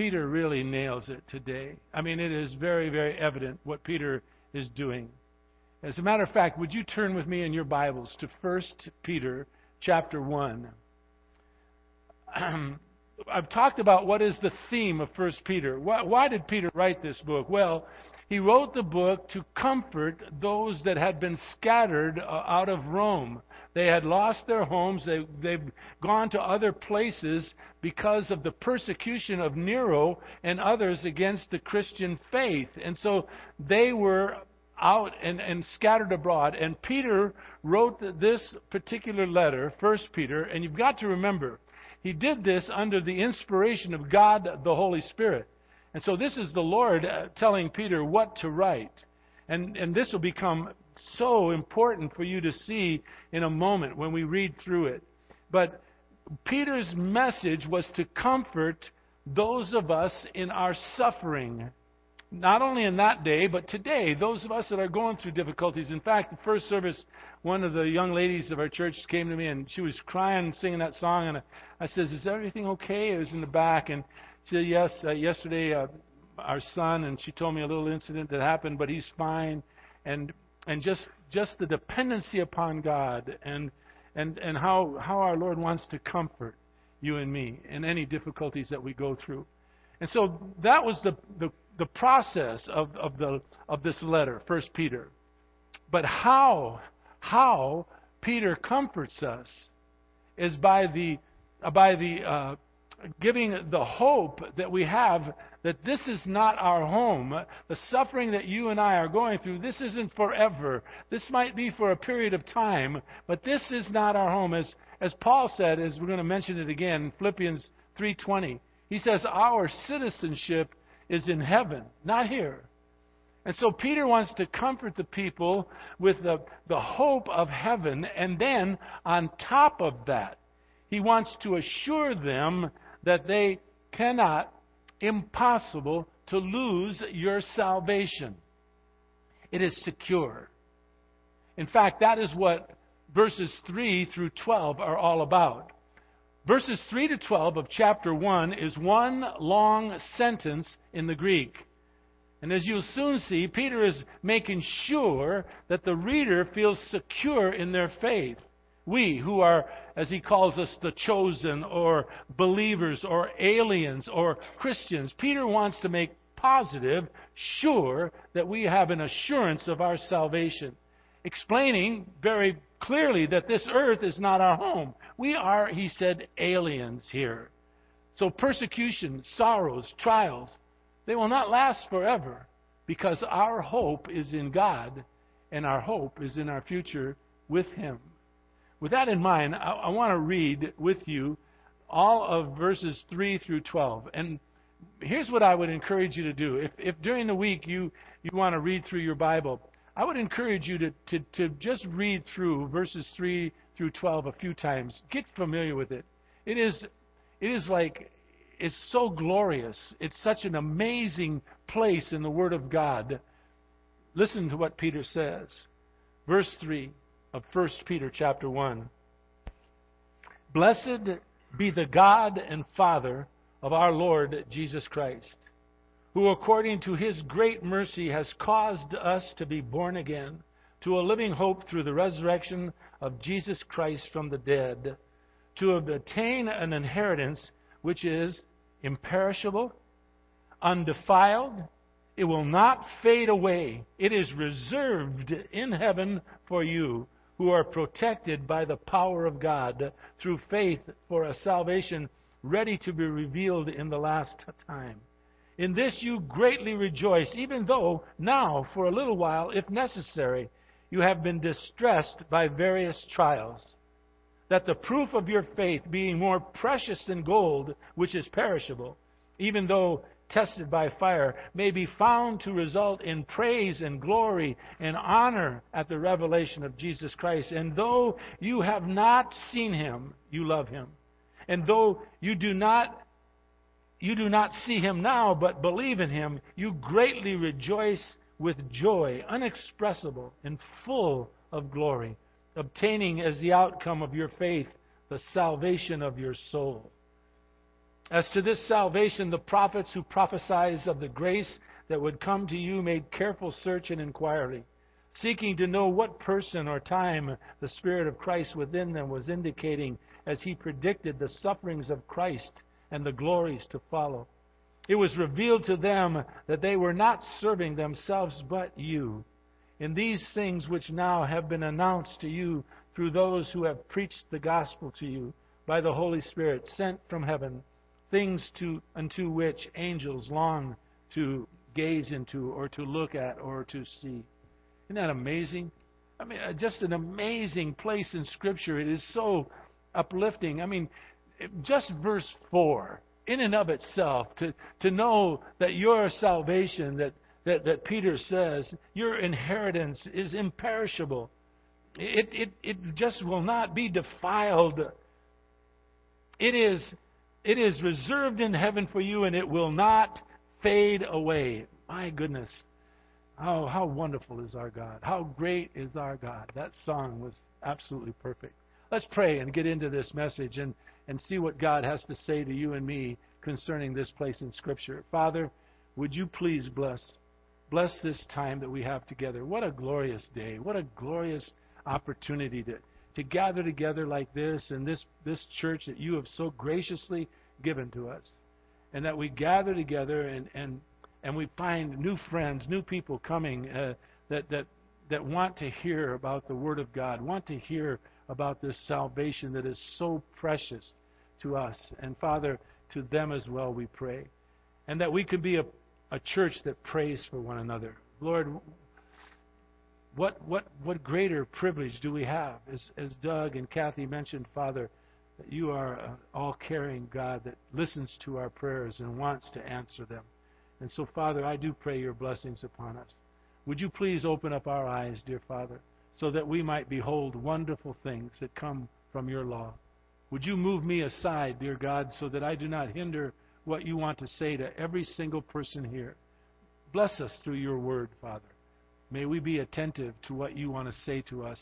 Peter really nails it today. I mean, it is very, very evident what Peter is doing. As a matter of fact, would you turn with me in your Bibles to 1 Peter chapter 1? I've talked about what is the theme of 1 Peter. Why, why, did Peter write this book? Well, he wrote the book to comfort those that had been scattered uh, out of Rome. They had lost their homes. They, they've gone to other places because of the persecution of Nero and others against the Christian faith. And so they were out and, and scattered abroad. And Peter wrote this particular letter, First Peter, and you've got to remember, he did this under the inspiration of God the Holy Spirit. And so this is the Lord uh, telling Peter what to write. And, and this will become so important for you to see in a moment when we read through it. But Peter's message was to comfort those of us in our suffering. Not only in that day, but today, those of us that are going through difficulties. In fact, the first service, one of the young ladies of our church came to me and she was crying, singing that song. And I said, Is everything okay? It was in the back. And she said, Yes, uh, yesterday, uh, our son, and she told me a little incident that happened, but he's fine. And and just just the dependency upon God and and and how how our Lord wants to comfort you and me in any difficulties that we go through. And so that was the the, the process of, of the of this letter, First Peter. But how how Peter comforts us is by the by the uh, giving the hope that we have that this is not our home. The suffering that you and I are going through, this isn't forever. This might be for a period of time, but this is not our home. As, as Paul said, as we're going to mention it again, Philippians 3.20, he says, our citizenship is in heaven, not here. And so Peter wants to comfort the people with the, the hope of heaven, and then on top of that, he wants to assure them that they cannot impossible to lose your salvation. It is secure. In fact, that is what verses 3 through 12 are all about. Verses 3 to 12 of chapter 1 is one long sentence in the Greek. And as you'll soon see, Peter is making sure that the reader feels secure in their faith. We, who are, as he calls us, the chosen or believers or aliens or Christians, Peter wants to make positive, sure, that we have an assurance of our salvation. Explaining very clearly that this earth is not our home. We are, he said, aliens here. So persecution, sorrows, trials, they will not last forever because our hope is in God and our hope is in our future with Him. With that in mind, I, I want to read with you all of verses 3 through 12. And here's what I would encourage you to do. If, if during the week you, you want to read through your Bible, I would encourage you to, to, to just read through verses 3 through 12 a few times. Get familiar with it. It is, it is like, it's so glorious. It's such an amazing place in the Word of God. Listen to what Peter says. Verse 3 of 1 Peter chapter 1. Blessed be the God and Father of our Lord Jesus Christ, who according to his great mercy has caused us to be born again to a living hope through the resurrection of Jesus Christ from the dead, to obtain an inheritance which is imperishable, undefiled, it will not fade away. It is reserved in heaven for you who are protected by the power of God through faith for a salvation ready to be revealed in the last time. In this you greatly rejoice, even though now, for a little while, if necessary, you have been distressed by various trials, that the proof of your faith, being more precious than gold, which is perishable, even though tested by fire, may be found to result in praise and glory and honor at the revelation of Jesus Christ. And though you have not seen him, you love him. And though you do not you do not see him now, but believe in him, you greatly rejoice with joy unexpressible and full of glory, obtaining as the outcome of your faith the salvation of your soul. As to this salvation, the prophets who prophesied of the grace that would come to you made careful search and inquiry, seeking to know what person or time the Spirit of Christ within them was indicating as he predicted the sufferings of Christ and the glories to follow. It was revealed to them that they were not serving themselves but you. In these things which now have been announced to you through those who have preached the gospel to you by the Holy Spirit sent from heaven things to, unto which angels long to gaze into or to look at or to see. Isn't that amazing? I mean, uh, just an amazing place in Scripture. It is so uplifting. I mean, just verse 4, in and of itself, to, to know that your salvation, that, that, that Peter says, your inheritance is imperishable. It, it, it just will not be defiled. It is it is reserved in heaven for you and it will not fade away. My goodness. Oh, how wonderful is our God. How great is our God. That song was absolutely perfect. Let's pray and get into this message and, and see what God has to say to you and me concerning this place in Scripture. Father, would you please bless bless this time that we have together. What a glorious day. What a glorious opportunity to to gather together like this in this, this church that you have so graciously given to us. And that we gather together and, and, and we find new friends, new people coming uh, that, that, that want to hear about the Word of God, want to hear about this salvation that is so precious to us. And Father, to them as well we pray. And that we could be a, a church that prays for one another. Lord, what, what, what greater privilege do we have? As, as Doug and Kathy mentioned, Father, that you are an all caring God that listens to our prayers and wants to answer them. And so, Father, I do pray your blessings upon us. Would you please open up our eyes, dear Father, so that we might behold wonderful things that come from your law? Would you move me aside, dear God, so that I do not hinder what you want to say to every single person here? Bless us through your word, Father. May we be attentive to what you want to say to us.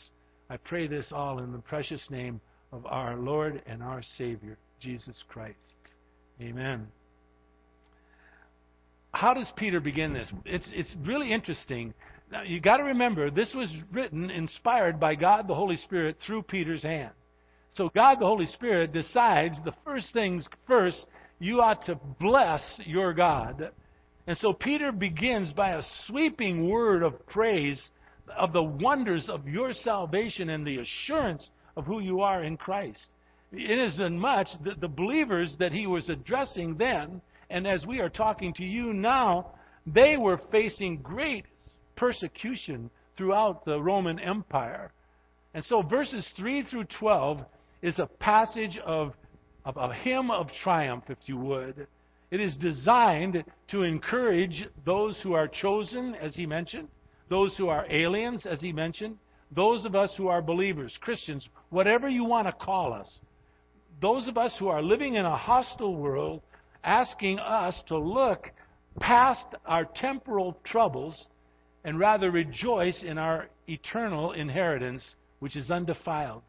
I pray this all in the precious name of our Lord and our Savior, Jesus Christ. Amen. How does Peter begin this? It's, it's really interesting. Now, you've got to remember, this was written, inspired by God the Holy Spirit through Peter's hand. So God the Holy Spirit decides the first things first, you ought to bless your God and so Peter begins by a sweeping word of praise of the wonders of your salvation and the assurance of who you are in Christ. It is in much that the believers that he was addressing then, and as we are talking to you now, they were facing great persecution throughout the Roman Empire. And so verses 3 through 12 is a passage of, of a hymn of triumph, if you would. It is designed to encourage those who are chosen, as he mentioned, those who are aliens, as he mentioned, those of us who are believers, Christians, whatever you want to call us, those of us who are living in a hostile world, asking us to look past our temporal troubles and rather rejoice in our eternal inheritance, which is undefiled,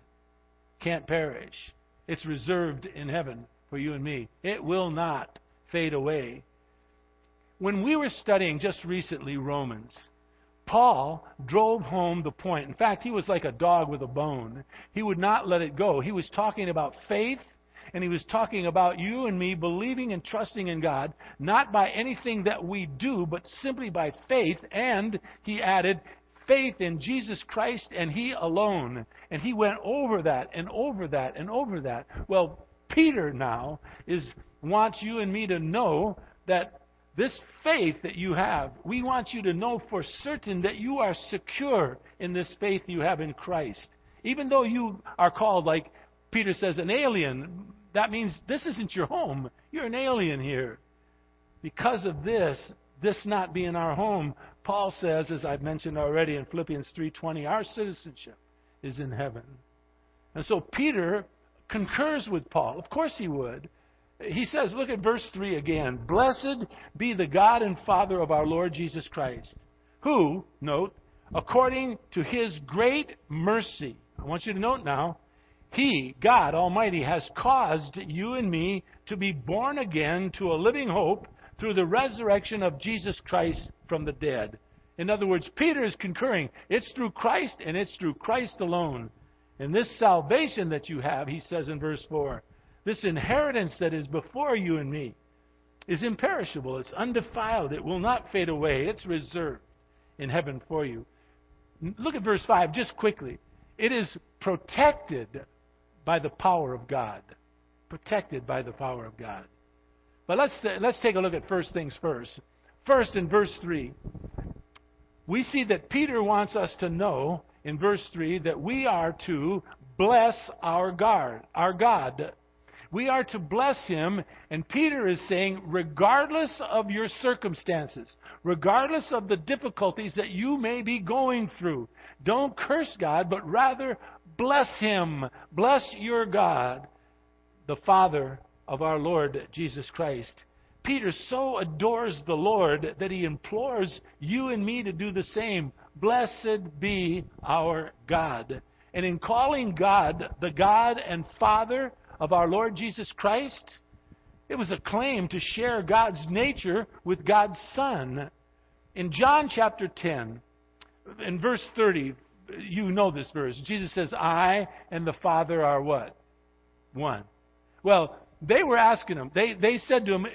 can't perish. It's reserved in heaven for you and me. It will not fade away. When we were studying just recently Romans, Paul drove home the point. In fact, he was like a dog with a bone. He would not let it go. He was talking about faith, and he was talking about you and me believing and trusting in God, not by anything that we do, but simply by faith. And he added, faith in Jesus Christ and He alone. And he went over that and over that and over that. Well, Peter now is wants you and me to know that this faith that you have, we want you to know for certain that you are secure in this faith you have in Christ. Even though you are called, like Peter says, an alien, that means this isn't your home. You're an alien here. Because of this, this not being our home, Paul says, as I've mentioned already in Philippians 3:20, our citizenship is in heaven. And so Peter concurs with Paul. Of course he would. He says, look at verse 3 again. Blessed be the God and Father of our Lord Jesus Christ, who, note, according to his great mercy, I want you to note now, he, God Almighty, has caused you and me to be born again to a living hope through the resurrection of Jesus Christ from the dead. In other words, Peter is concurring. It's through Christ and it's through Christ alone. And this salvation that you have, he says in verse 4, this inheritance that is before you and me, is imperishable. It's undefiled. It will not fade away. It's reserved in heaven for you. Look at verse 5 just quickly. It is protected by the power of God. Protected by the power of God. But let's, uh, let's take a look at first things first. First, in verse 3, we see that Peter wants us to know in verse 3 that we are to bless our God, our God. We are to bless him, and Peter is saying, regardless of your circumstances, regardless of the difficulties that you may be going through, don't curse God, but rather bless him. Bless your God, the Father of our Lord Jesus Christ. Peter so adores the Lord that he implores you and me to do the same. Blessed be our God. And in calling God the God and Father of our Lord Jesus Christ, it was a claim to share God's nature with God's Son. In John chapter 10, in verse 30, you know this verse. Jesus says, I and the Father are what? One. Well, they were asking him, they, they said to him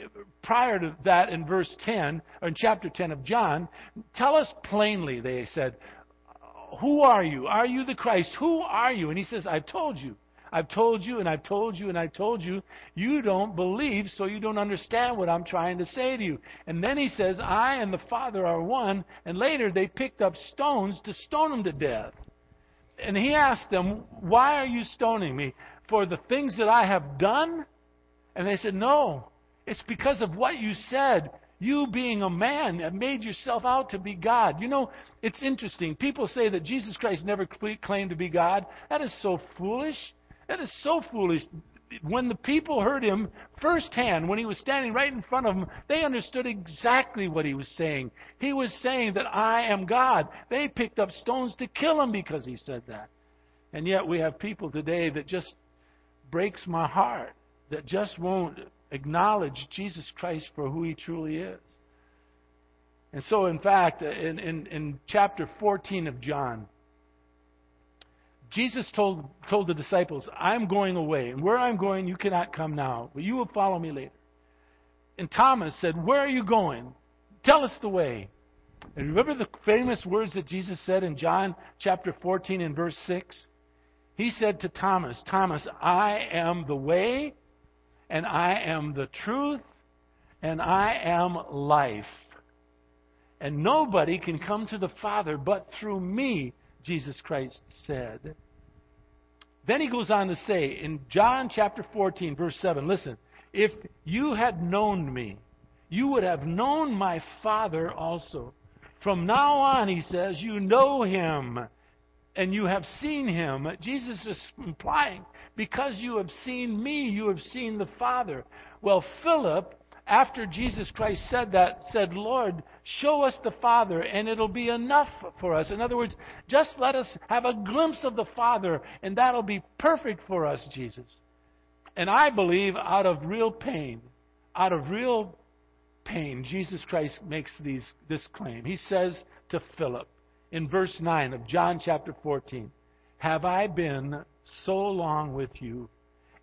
prior to that in verse 10, or in chapter 10 of John, tell us plainly, they said, who are you? Are you the Christ? Who are you? And he says, I've told you. I've told you and I've told you and I've told you. You don't believe, so you don't understand what I'm trying to say to you. And then he says, I and the Father are one. And later they picked up stones to stone him to death. And he asked them, Why are you stoning me? For the things that I have done? And they said, No, it's because of what you said. You, being a man, have made yourself out to be God. You know, it's interesting. People say that Jesus Christ never claimed to be God. That is so foolish. That is so foolish. When the people heard him firsthand, when he was standing right in front of them, they understood exactly what he was saying. He was saying that I am God. They picked up stones to kill him because he said that. And yet we have people today that just breaks my heart, that just won't acknowledge Jesus Christ for who he truly is. And so, in fact, in, in, in chapter 14 of John, Jesus told, told the disciples, I'm going away, and where I'm going, you cannot come now, but you will follow me later. And Thomas said, Where are you going? Tell us the way. And remember the famous words that Jesus said in John chapter 14 and verse 6? He said to Thomas, Thomas, I am the way, and I am the truth, and I am life. And nobody can come to the Father but through me. Jesus Christ said. Then he goes on to say in John chapter 14, verse 7, listen, if you had known me, you would have known my Father also. From now on, he says, you know him and you have seen him. Jesus is implying, because you have seen me, you have seen the Father. Well, Philip after Jesus Christ said that, said, Lord, show us the Father, and it'll be enough for us. In other words, just let us have a glimpse of the Father, and that'll be perfect for us, Jesus. And I believe out of real pain, out of real pain, Jesus Christ makes these, this claim. He says to Philip in verse 9 of John chapter 14, Have I been so long with you,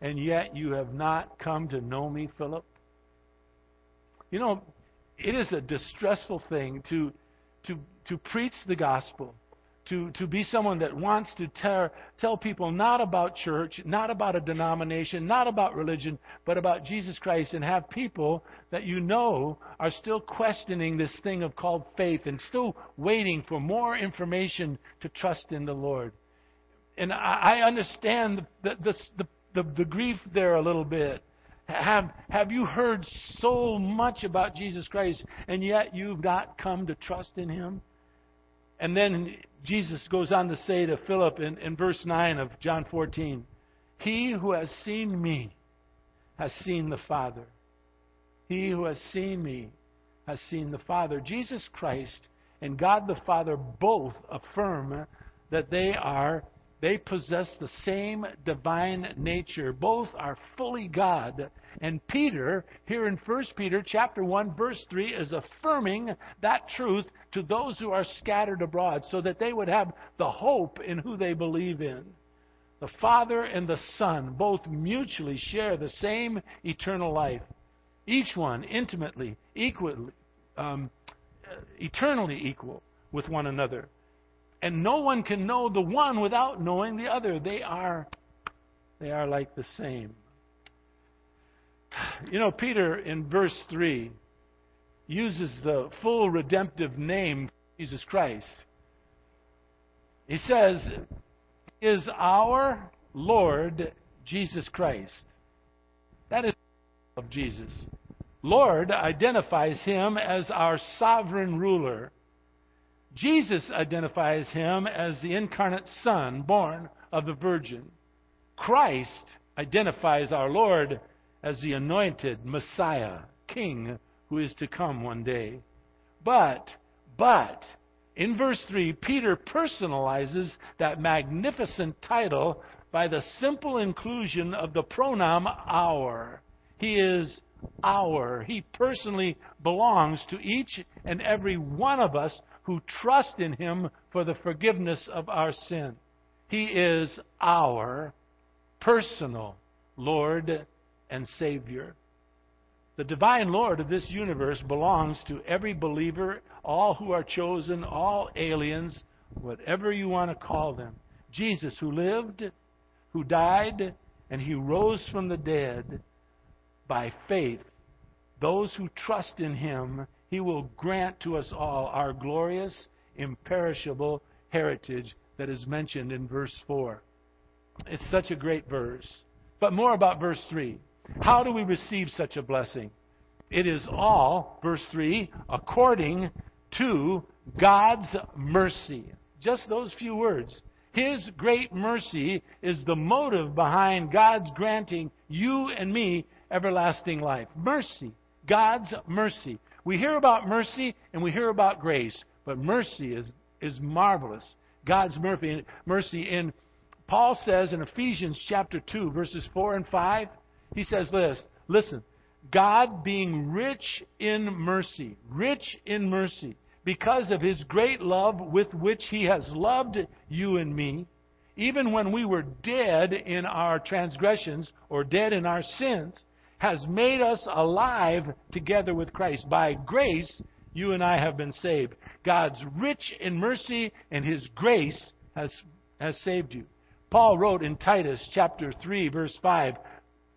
and yet you have not come to know me, Philip? You know, it is a distressful thing to, to, to preach the gospel, to, to be someone that wants to tell, tell people not about church, not about a denomination, not about religion, but about Jesus Christ, and have people that you know are still questioning this thing of called faith and still waiting for more information to trust in the Lord. And I, I understand the, the, the, the, the grief there a little bit. Have, have you heard so much about Jesus Christ and yet you've not come to trust in him? And then Jesus goes on to say to Philip in, in verse 9 of John 14, He who has seen me has seen the Father. He who has seen me has seen the Father. Jesus Christ and God the Father both affirm that they are They possess the same divine nature. Both are fully God. And Peter, here in 1 Peter chapter 1 verse 3 is affirming that truth to those who are scattered abroad so that they would have the hope in who they believe in. The Father and the Son both mutually share the same eternal life. Each one intimately, equally, um, eternally equal with one another. And no one can know the one without knowing the other. They are, they are like the same. You know, Peter in verse 3 uses the full redemptive name, Jesus Christ. He says, is our Lord Jesus Christ. That is of Jesus. Lord identifies him as our sovereign ruler. Jesus identifies him as the incarnate Son born of the Virgin. Christ identifies our Lord as the anointed Messiah, King, who is to come one day. But, but, in verse 3, Peter personalizes that magnificent title by the simple inclusion of the pronoun our. He is our. He personally belongs to each and every one of us who trust in Him for the forgiveness of our sin. He is our personal Lord and Savior. The divine Lord of this universe belongs to every believer, all who are chosen, all aliens, whatever you want to call them. Jesus, who lived, who died, and he rose from the dead by faith. Those who trust in him, he will grant to us all our glorious, imperishable heritage that is mentioned in verse 4. It's such a great verse. But more about verse 3. How do we receive such a blessing? It is all, verse 3, according to God's mercy. Just those few words. His great mercy is the motive behind God's granting you and me everlasting life. Mercy. God's mercy. We hear about mercy and we hear about grace, but mercy is, is marvelous. God's mercy, mercy. In Paul says in Ephesians chapter 2, verses 4 and 5, he says this Listen, God being rich in mercy, rich in mercy, because of his great love with which he has loved you and me, even when we were dead in our transgressions or dead in our sins, has made us alive together with Christ. By grace, you and I have been saved. God's rich in mercy and his grace has, has saved you. Paul wrote in Titus chapter 3 verse 5,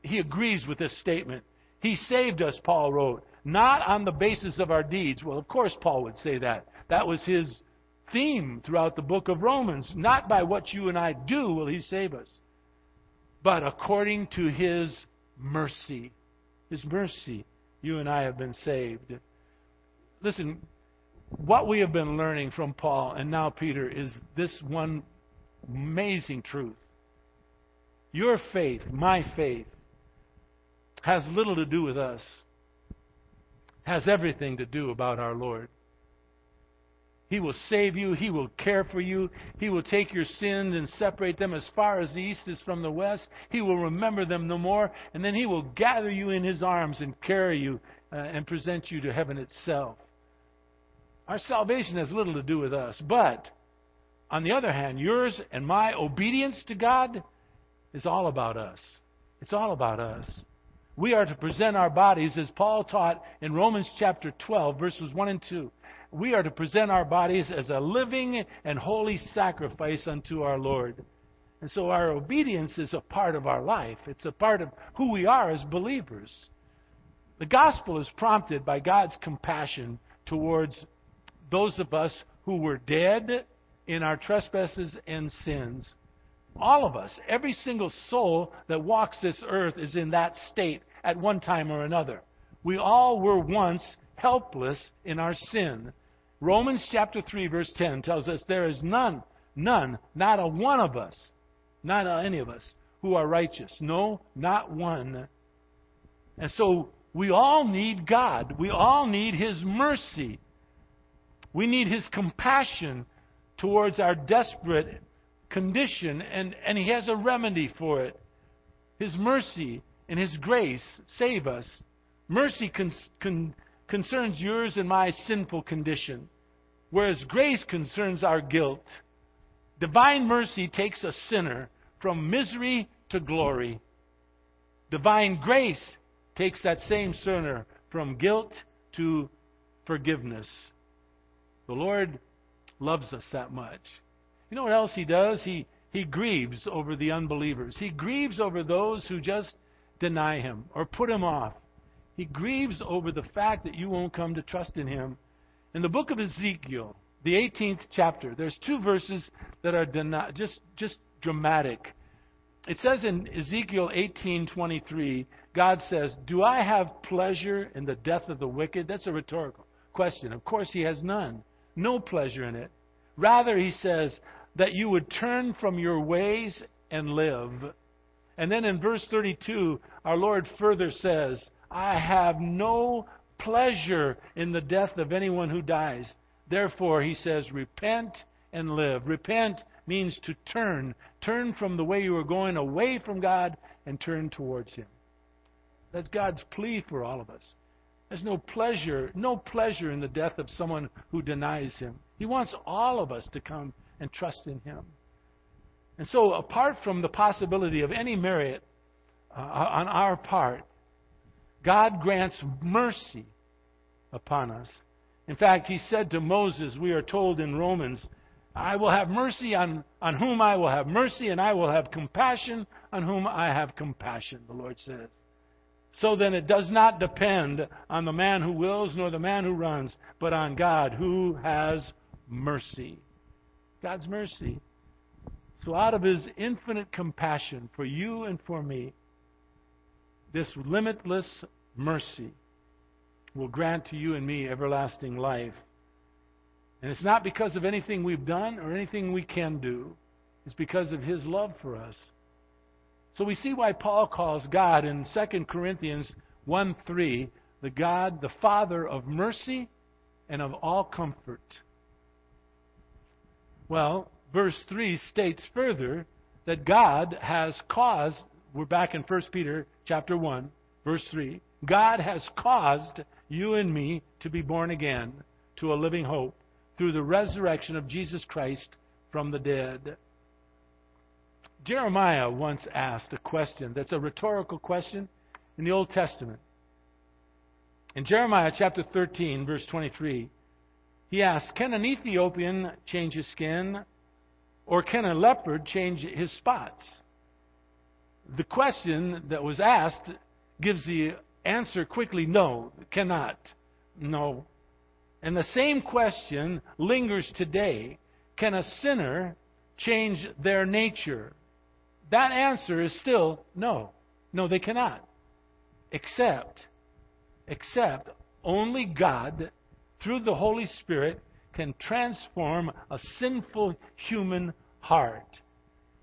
he agrees with this statement. He saved us, Paul wrote, not on the basis of our deeds. Well, of course, Paul would say that. That was his theme throughout the book of Romans. Not by what you and I do will he save us, but according to his mercy. His mercy, you and I have been saved. Listen, what we have been learning from Paul and now Peter is this one amazing truth. Your faith, my faith, has little to do with us, has everything to do about our Lord. He will save you. He will care for you. He will take your sins and separate them as far as the east is from the west. He will remember them no more. And then He will gather you in His arms and carry you uh, and present you to heaven itself. Our salvation has little to do with us. But, on the other hand, yours and my obedience to God is all about us. It's all about us. We are to present our bodies, as Paul taught in Romans chapter 12, verses 1 and 2. We are to present our bodies as a living and holy sacrifice unto our Lord. And so our obedience is a part of our life, it's a part of who we are as believers. The gospel is prompted by God's compassion towards those of us who were dead in our trespasses and sins. All of us, every single soul that walks this earth is in that state at one time or another. We all were once helpless in our sin. Romans chapter 3 verse 10 tells us there is none, none, not a one of us, not any of us who are righteous. No, not one. And so we all need God. We all need His mercy. We need His compassion towards our desperate condition, and, and He has a remedy for it. His mercy and His grace save us. Mercy con- con- concerns yours and my sinful condition, whereas grace concerns our guilt. Divine mercy takes a sinner from misery to glory. Divine grace takes that same sinner from guilt to forgiveness. The Lord loves us that much. You know what else He does? He, he grieves over the unbelievers. He grieves over those who just deny Him or put Him off. He grieves over the fact that you won't come to trust in Him. In the book of Ezekiel, the 18th chapter, there's two verses that are just, just dramatic. It says in Ezekiel 18:23, God says, "Do I have pleasure in the death of the wicked?" That's a rhetorical question. Of course, he has none. No pleasure in it. Rather, he says that you would turn from your ways and live. And then in verse 32, our Lord further says, I have no pleasure in the death of anyone who dies. Therefore, he says, repent and live. Repent means to turn. Turn from the way you were going away from God and turn towards Him. That's God's plea for all of us. There's no pleasure, no pleasure in the death of someone who denies Him. He wants all of us to come and trust in Him. And so, apart from the possibility of any merit uh, on our part, God grants mercy upon us. In fact, He said to Moses, we are told in Romans, I will have mercy on, on whom I will have mercy, and I will have compassion on whom I have compassion, the Lord says. So then it does not depend on the man who wills nor the man who runs, but on God who has mercy. God's mercy. So out of his infinite compassion for you and for me, this limitless mercy will grant to you and me everlasting life. And it's not because of anything we've done or anything we can do. It's because of His love for us. So we see why Paul calls God in 2 Corinthians 1 3 the God, the Father of mercy and of all comfort. Well, verse 3 states further that God has caused, we're back in 1 Peter chapter 1, verse 3. God has caused you and me to be born again to a living hope through the resurrection of Jesus Christ from the dead. Jeremiah once asked a question that's a rhetorical question in the Old Testament. In Jeremiah chapter 13, verse 23, he asked, Can an Ethiopian change his skin? Or can a leopard change his spots? The question that was asked gives the answer quickly no, cannot. No, and the same question lingers today Can a sinner change their nature? That answer is still no. No, they cannot. Except, except only God, through the Holy Spirit, can transform a sinful human heart.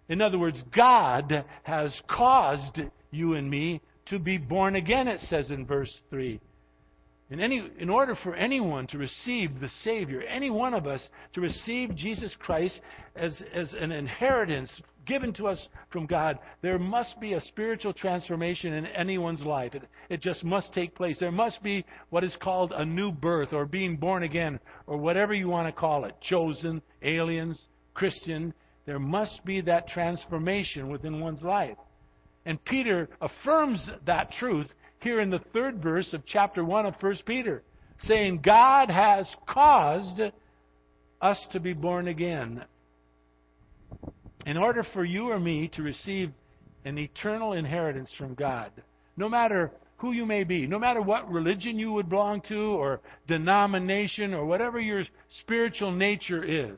In other words, God has caused you and me to be born again, it says in verse 3. In, any, in order for anyone to receive the Savior, any one of us to receive Jesus Christ as, as an inheritance given to us from God, there must be a spiritual transformation in anyone's life. It, it just must take place. There must be what is called a new birth or being born again or whatever you want to call it chosen, aliens, Christian. There must be that transformation within one's life. And Peter affirms that truth here in the third verse of chapter 1 of 1 Peter, saying, God has caused us to be born again. In order for you or me to receive an eternal inheritance from God, no matter who you may be, no matter what religion you would belong to, or denomination, or whatever your spiritual nature is,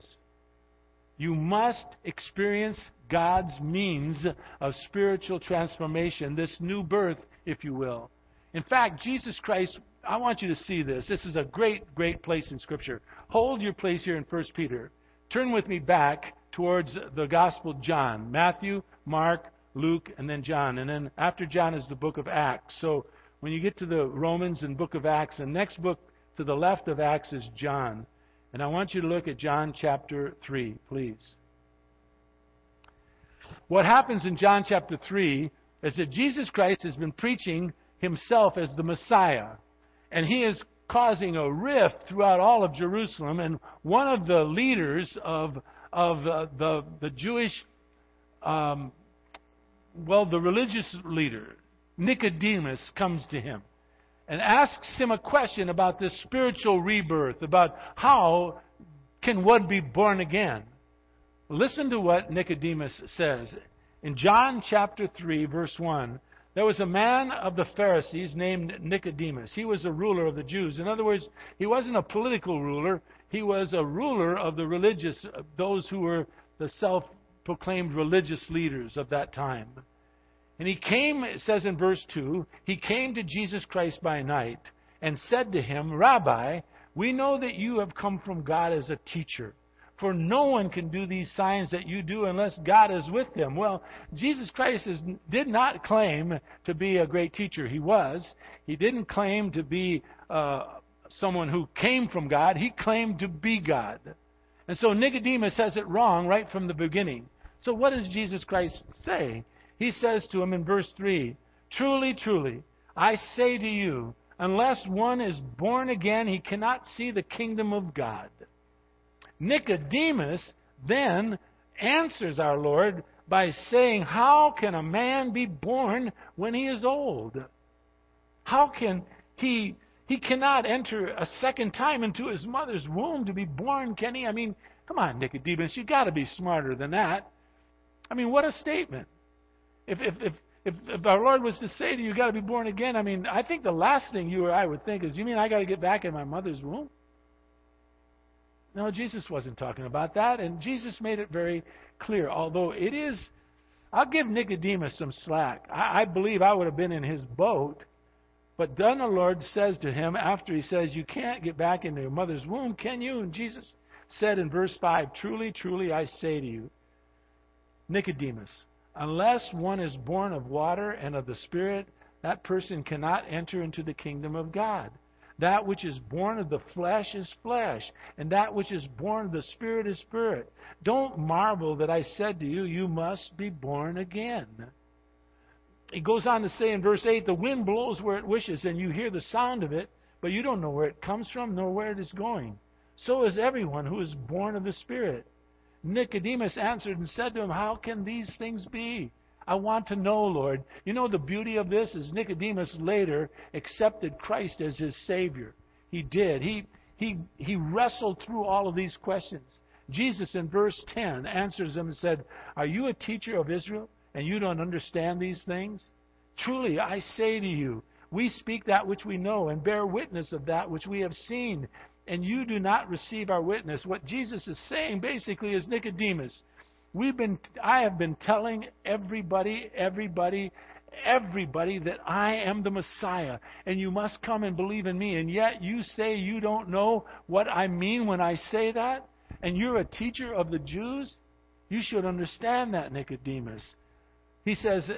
you must experience God's means of spiritual transformation, this new birth, if you will. In fact, Jesus Christ, I want you to see this. This is a great, great place in Scripture. Hold your place here in 1 Peter. Turn with me back towards the Gospel of John Matthew, Mark, Luke, and then John. And then after John is the book of Acts. So when you get to the Romans and book of Acts, the next book to the left of Acts is John. And I want you to look at John chapter 3, please. What happens in John chapter 3 is that Jesus Christ has been preaching himself as the Messiah. And he is causing a rift throughout all of Jerusalem. And one of the leaders of, of uh, the, the Jewish, um, well, the religious leader, Nicodemus, comes to him and asks him a question about this spiritual rebirth, about how can one be born again. Listen to what Nicodemus says. In John chapter 3, verse 1, there was a man of the Pharisees named Nicodemus. He was a ruler of the Jews. In other words, he wasn't a political ruler, he was a ruler of the religious, those who were the self proclaimed religious leaders of that time. And he came, it says in verse 2, he came to Jesus Christ by night and said to him, Rabbi, we know that you have come from God as a teacher. For no one can do these signs that you do unless God is with them. Well, Jesus Christ is, did not claim to be a great teacher. He was. He didn't claim to be uh, someone who came from God. He claimed to be God. And so Nicodemus says it wrong right from the beginning. So what does Jesus Christ say? He says to him in verse 3 Truly, truly, I say to you, unless one is born again, he cannot see the kingdom of God. Nicodemus then answers our Lord by saying, How can a man be born when he is old? How can he he cannot enter a second time into his mother's womb to be born, can he? I mean, come on, Nicodemus, you've got to be smarter than that. I mean, what a statement. If, if, if, if, if our Lord was to say to you, you've got to be born again, I mean, I think the last thing you or I would think is, you mean I got to get back in my mother's womb? No, Jesus wasn't talking about that, and Jesus made it very clear. Although it is, I'll give Nicodemus some slack. I, I believe I would have been in his boat. But then the Lord says to him, after he says, You can't get back into your mother's womb, can you? And Jesus said in verse 5, Truly, truly, I say to you, Nicodemus, unless one is born of water and of the Spirit, that person cannot enter into the kingdom of God. That which is born of the flesh is flesh, and that which is born of the Spirit is spirit. Don't marvel that I said to you, You must be born again. He goes on to say in verse 8, The wind blows where it wishes, and you hear the sound of it, but you don't know where it comes from nor where it is going. So is everyone who is born of the Spirit. Nicodemus answered and said to him, How can these things be? I want to know, Lord. You know, the beauty of this is Nicodemus later accepted Christ as his Savior. He did. He, he, he wrestled through all of these questions. Jesus, in verse 10, answers him and said, Are you a teacher of Israel and you don't understand these things? Truly, I say to you, we speak that which we know and bear witness of that which we have seen, and you do not receive our witness. What Jesus is saying basically is Nicodemus, We've been, I have been telling everybody, everybody, everybody that I am the Messiah and you must come and believe in me. And yet you say you don't know what I mean when I say that? And you're a teacher of the Jews? You should understand that, Nicodemus. He says,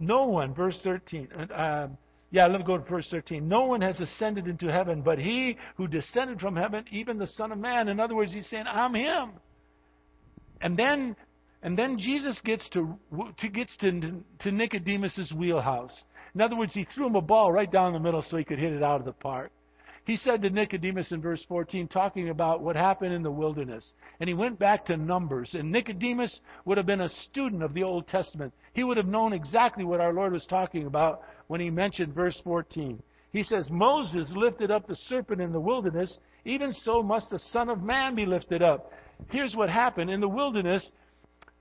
No one, verse 13. Uh, yeah, let me go to verse 13. No one has ascended into heaven but he who descended from heaven, even the Son of Man. In other words, he's saying, I'm him. And then and then Jesus gets to, to gets to, to Nicodemus's wheelhouse. In other words, he threw him a ball right down the middle so he could hit it out of the park. He said to Nicodemus in verse 14, talking about what happened in the wilderness. And he went back to Numbers. And Nicodemus would have been a student of the Old Testament. He would have known exactly what our Lord was talking about when he mentioned verse 14. He says, Moses lifted up the serpent in the wilderness, even so must the Son of Man be lifted up. Here's what happened. In the wilderness,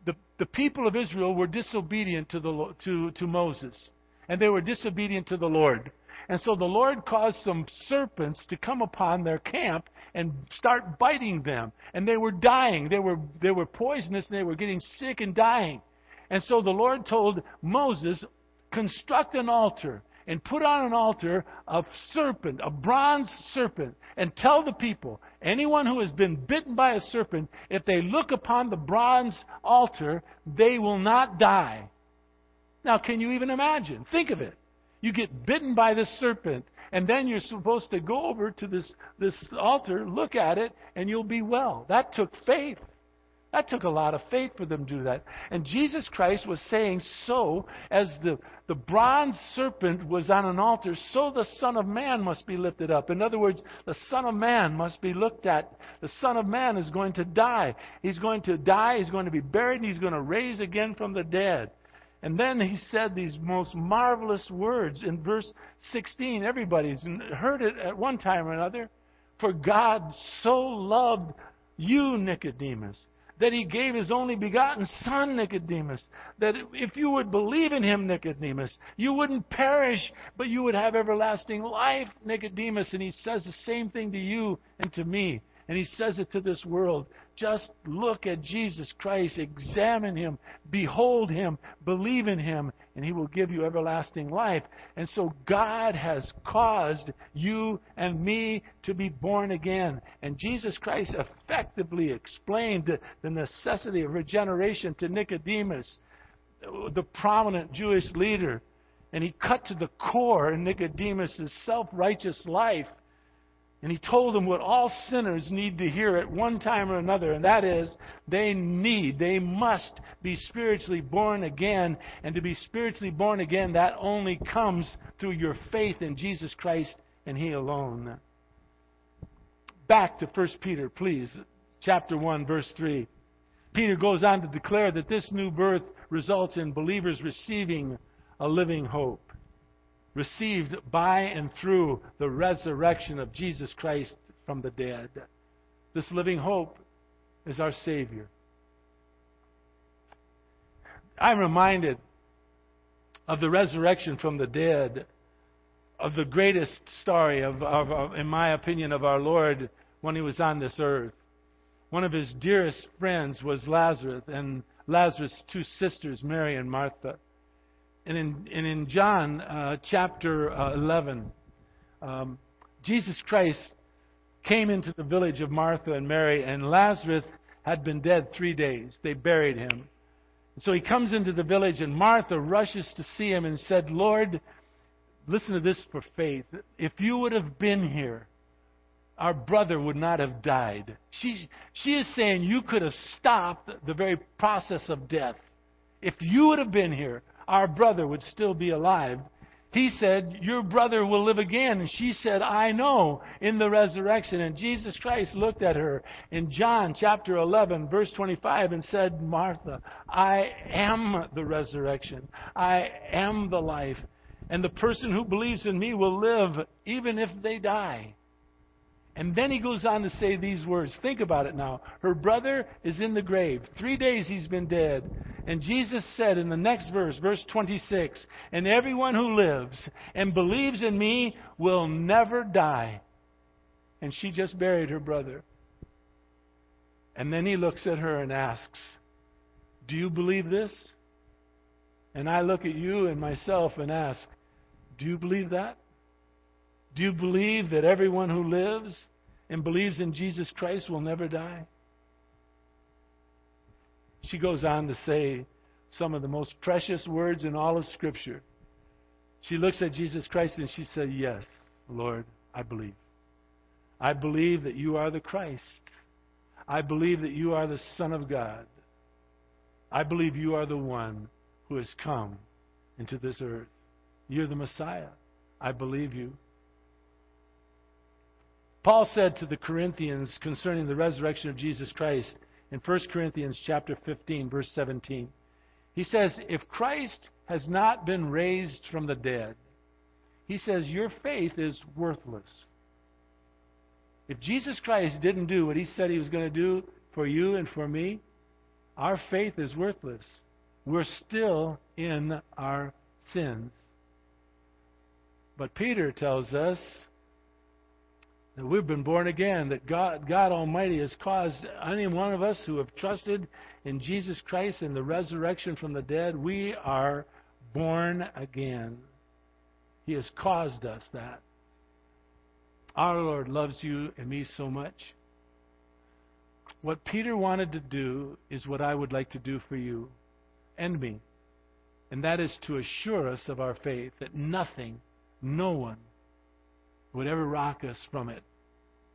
the, the people of Israel were disobedient to, the, to, to Moses, and they were disobedient to the Lord. And so the Lord caused some serpents to come upon their camp and start biting them. And they were dying. They were, they were poisonous and they were getting sick and dying. And so the Lord told Moses, construct an altar and put on an altar a serpent, a bronze serpent, and tell the people, anyone who has been bitten by a serpent, if they look upon the bronze altar, they will not die. Now, can you even imagine? Think of it. You get bitten by this serpent, and then you're supposed to go over to this, this altar, look at it, and you'll be well. That took faith. That took a lot of faith for them to do that. And Jesus Christ was saying, so as the, the bronze serpent was on an altar, so the Son of Man must be lifted up. In other words, the Son of Man must be looked at. The Son of Man is going to die. He's going to die, he's going to be buried, and he's going to raise again from the dead. And then he said these most marvelous words in verse 16. Everybody's heard it at one time or another. For God so loved you, Nicodemus, that he gave his only begotten Son, Nicodemus, that if you would believe in him, Nicodemus, you wouldn't perish, but you would have everlasting life, Nicodemus. And he says the same thing to you and to me. And he says it to this world. Just look at Jesus Christ, examine him, behold him, believe in him, and he will give you everlasting life. And so God has caused you and me to be born again. And Jesus Christ effectively explained the necessity of regeneration to Nicodemus, the prominent Jewish leader. And he cut to the core in Nicodemus' self righteous life and he told them what all sinners need to hear at one time or another, and that is they need, they must be spiritually born again. And to be spiritually born again, that only comes through your faith in Jesus Christ and He alone. Back to 1 Peter, please, chapter 1, verse 3. Peter goes on to declare that this new birth results in believers receiving a living hope received by and through the resurrection of Jesus Christ from the dead. This living hope is our Savior. I'm reminded of the resurrection from the dead, of the greatest story, of, of, of, in my opinion, of our Lord when he was on this earth. One of his dearest friends was Lazarus, and Lazarus' two sisters, Mary and Martha. And in, and in John uh, chapter uh, 11, um, Jesus Christ came into the village of Martha and Mary, and Lazarus had been dead three days. They buried him. So he comes into the village, and Martha rushes to see him and said, Lord, listen to this for faith. If you would have been here, our brother would not have died. She, she is saying you could have stopped the very process of death. If you would have been here, our brother would still be alive. He said, Your brother will live again. And she said, I know in the resurrection. And Jesus Christ looked at her in John chapter 11, verse 25, and said, Martha, I am the resurrection. I am the life. And the person who believes in me will live even if they die. And then he goes on to say these words. Think about it now. Her brother is in the grave. Three days he's been dead. And Jesus said in the next verse, verse 26, And everyone who lives and believes in me will never die. And she just buried her brother. And then he looks at her and asks, Do you believe this? And I look at you and myself and ask, Do you believe that? Do you believe that everyone who lives and believes in Jesus Christ will never die? She goes on to say some of the most precious words in all of Scripture. She looks at Jesus Christ and she said, Yes, Lord, I believe. I believe that you are the Christ. I believe that you are the Son of God. I believe you are the one who has come into this earth. You're the Messiah. I believe you. Paul said to the Corinthians concerning the resurrection of Jesus Christ in 1 Corinthians chapter 15 verse 17. He says, "If Christ has not been raised from the dead, he says your faith is worthless." If Jesus Christ didn't do what he said he was going to do for you and for me, our faith is worthless. We're still in our sins. But Peter tells us that we've been born again, that God, God Almighty has caused any one of us who have trusted in Jesus Christ and the resurrection from the dead, we are born again. He has caused us that. Our Lord loves you and me so much. What Peter wanted to do is what I would like to do for you and me. And that is to assure us of our faith that nothing, no one, would ever rock us from it.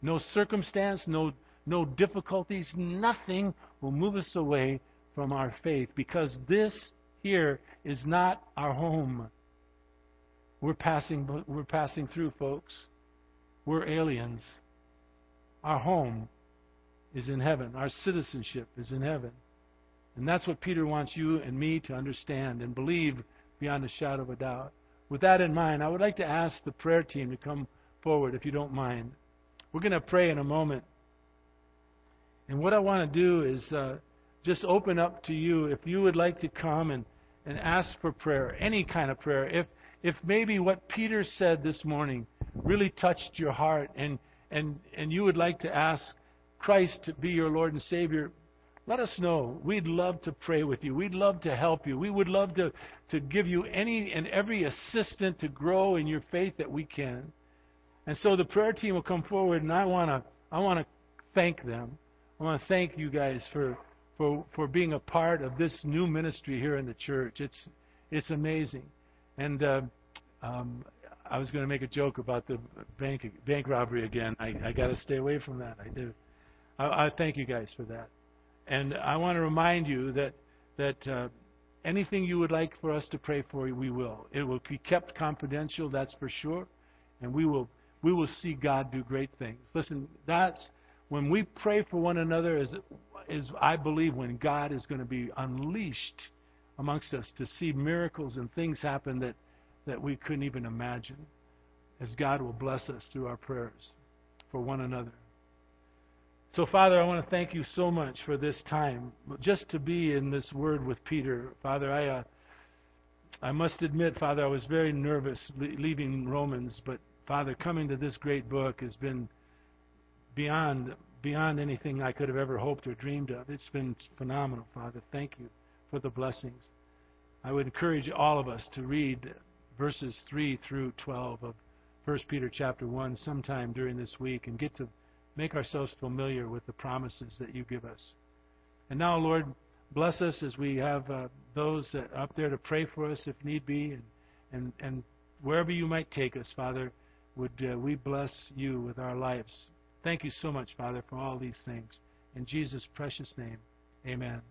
No circumstance, no, no difficulties, nothing will move us away from our faith because this here is not our home. We're passing, we're passing through, folks. We're aliens. Our home is in heaven. Our citizenship is in heaven. And that's what Peter wants you and me to understand and believe beyond a shadow of a doubt. With that in mind, I would like to ask the prayer team to come forward, if you don't mind. We're going to pray in a moment. And what I want to do is uh, just open up to you if you would like to come and, and ask for prayer, any kind of prayer. If, if maybe what Peter said this morning really touched your heart and, and, and you would like to ask Christ to be your Lord and Savior, let us know. We'd love to pray with you. We'd love to help you. We would love to, to give you any and every assistant to grow in your faith that we can. And so the prayer team will come forward, and I want to I want to thank them. I want to thank you guys for for for being a part of this new ministry here in the church. It's it's amazing, and uh, um, I was going to make a joke about the bank bank robbery again. I I got to stay away from that. I do. I, I thank you guys for that, and I want to remind you that that. Uh, anything you would like for us to pray for, we will. It will be kept confidential, that's for sure, and we will we will see God do great things. Listen, that's when we pray for one another is is I believe when God is going to be unleashed amongst us to see miracles and things happen that that we couldn't even imagine as God will bless us through our prayers for one another. So, Father, I want to thank you so much for this time, just to be in this word with Peter. Father, I, uh, I must admit, Father, I was very nervous leaving Romans, but Father, coming to this great book has been beyond beyond anything I could have ever hoped or dreamed of. It's been phenomenal, Father. Thank you for the blessings. I would encourage all of us to read verses 3 through 12 of 1 Peter chapter 1 sometime during this week and get to make ourselves familiar with the promises that you give us. And now, Lord, bless us as we have uh, those that up there to pray for us if need be, and, and, and wherever you might take us, Father would uh, we bless you with our lives. Thank you so much, Father, for all these things. In Jesus' precious name, amen.